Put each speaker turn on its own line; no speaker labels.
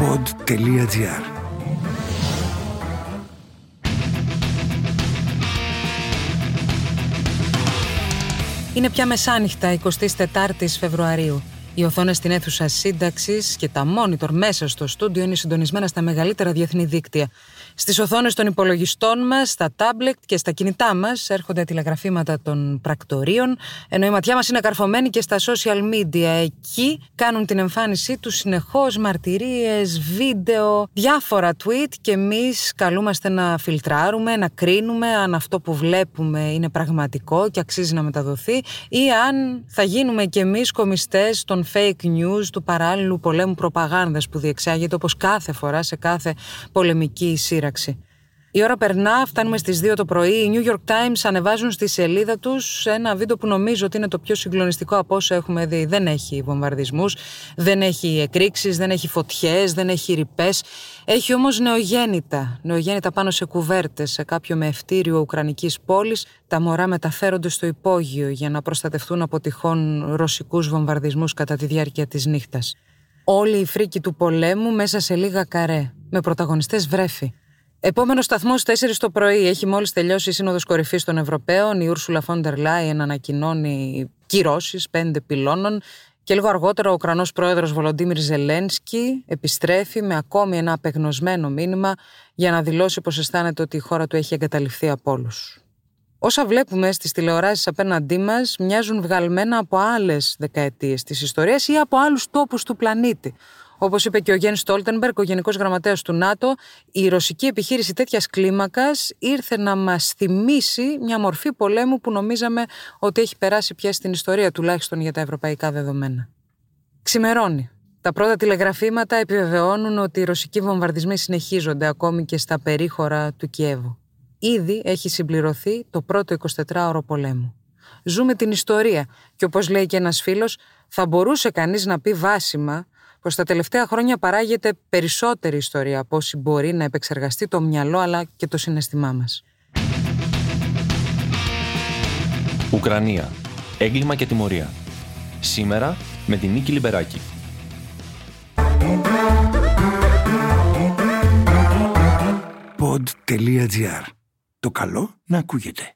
pod.gr Είναι πια μεσάνυχτα 24 Φεβρουαρίου. Οι οθόνες στην αίθουσα σύνταξης και τα monitor μέσα στο στούντιο είναι συντονισμένα στα μεγαλύτερα διεθνή δίκτυα. Στις οθόνες των υπολογιστών μας, στα τάμπλετ και στα κινητά μας έρχονται τηλεγραφήματα των πρακτορείων, ενώ η ματιά μας είναι καρφωμένη και στα social media. Εκεί κάνουν την εμφάνισή τους συνεχώς μαρτυρίες, βίντεο, διάφορα tweet και εμείς καλούμαστε να φιλτράρουμε, να κρίνουμε αν αυτό που βλέπουμε είναι πραγματικό και αξίζει να μεταδοθεί ή αν θα γίνουμε κι εμείς κομιστές των fake news, του παράλληλου πολέμου προπαγάνδας που διεξάγεται όπως κάθε φορά σε κάθε πολεμική σύραξη. Η ώρα περνά, φτάνουμε στις 2 το πρωί. Οι New York Times ανεβάζουν στη σελίδα τους ένα βίντεο που νομίζω ότι είναι το πιο συγκλονιστικό από όσο έχουμε δει. Δεν έχει βομβαρδισμούς, δεν έχει εκρήξεις, δεν έχει φωτιές, δεν έχει ρηπές. Έχει όμως νεογέννητα, νεογέννητα πάνω σε κουβέρτες, σε κάποιο μευτήριο ουκρανικής πόλης. Τα μωρά μεταφέρονται στο υπόγειο για να προστατευτούν από τυχόν ρωσικούς βομβαρδισμούς κατά τη διάρκεια της νύχτας. Όλη η φρίκη του πολέμου μέσα σε λίγα καρέ, με πρωταγωνιστές βρέφη. Επόμενος σταθμός 4 το πρωί. Έχει μόλις τελειώσει η Σύνοδος Κορυφής των Ευρωπαίων. Η Ούρσουλα Φόντερ Λάιεν ανακοινώνει κυρώσεις πέντε πυλώνων. Και λίγο αργότερα ο Ουκρανός πρόεδρος Βολοντίμιρ Ζελένσκι επιστρέφει με ακόμη ένα απεγνωσμένο μήνυμα για να δηλώσει πως αισθάνεται ότι η χώρα του έχει εγκαταλειφθεί από όλους. Όσα βλέπουμε στις τηλεοράσεις απέναντί μας μοιάζουν βγαλμένα από άλλες δεκαετίες της ιστορίας ή από άλλους τόπους του πλανήτη. Όπως είπε και ο Γεν Στόλτενμπεργκ, ο Γενικός Γραμματέας του ΝΑΤΟ, η ρωσική επιχείρηση τέτοιας κλίμακας ήρθε να μας θυμίσει μια μορφή πολέμου που νομίζαμε ότι έχει περάσει πια στην ιστορία, τουλάχιστον για τα ευρωπαϊκά δεδομένα. Ξημερώνει. Τα πρώτα τηλεγραφήματα επιβεβαιώνουν ότι οι ρωσικοί βομβαρδισμοί συνεχίζονται ακόμη και στα περίχωρα του Κιέβου. Ήδη έχει συμπληρωθεί το πρώτο 24ωρο πολέμου. Ζούμε την ιστορία και όπως λέει και ένας φίλος, θα μπορούσε κανείς να πει βάσιμα πως τα τελευταία χρόνια παράγεται περισσότερη ιστορία από όση μπορεί να επεξεργαστεί το μυαλό αλλά και το συναισθημά μας.
Ουκρανία. Έγκλημα και τιμωρία. Σήμερα με την Νίκη Λιμπεράκη.
Pod.gr. Το καλό να ακούγεται.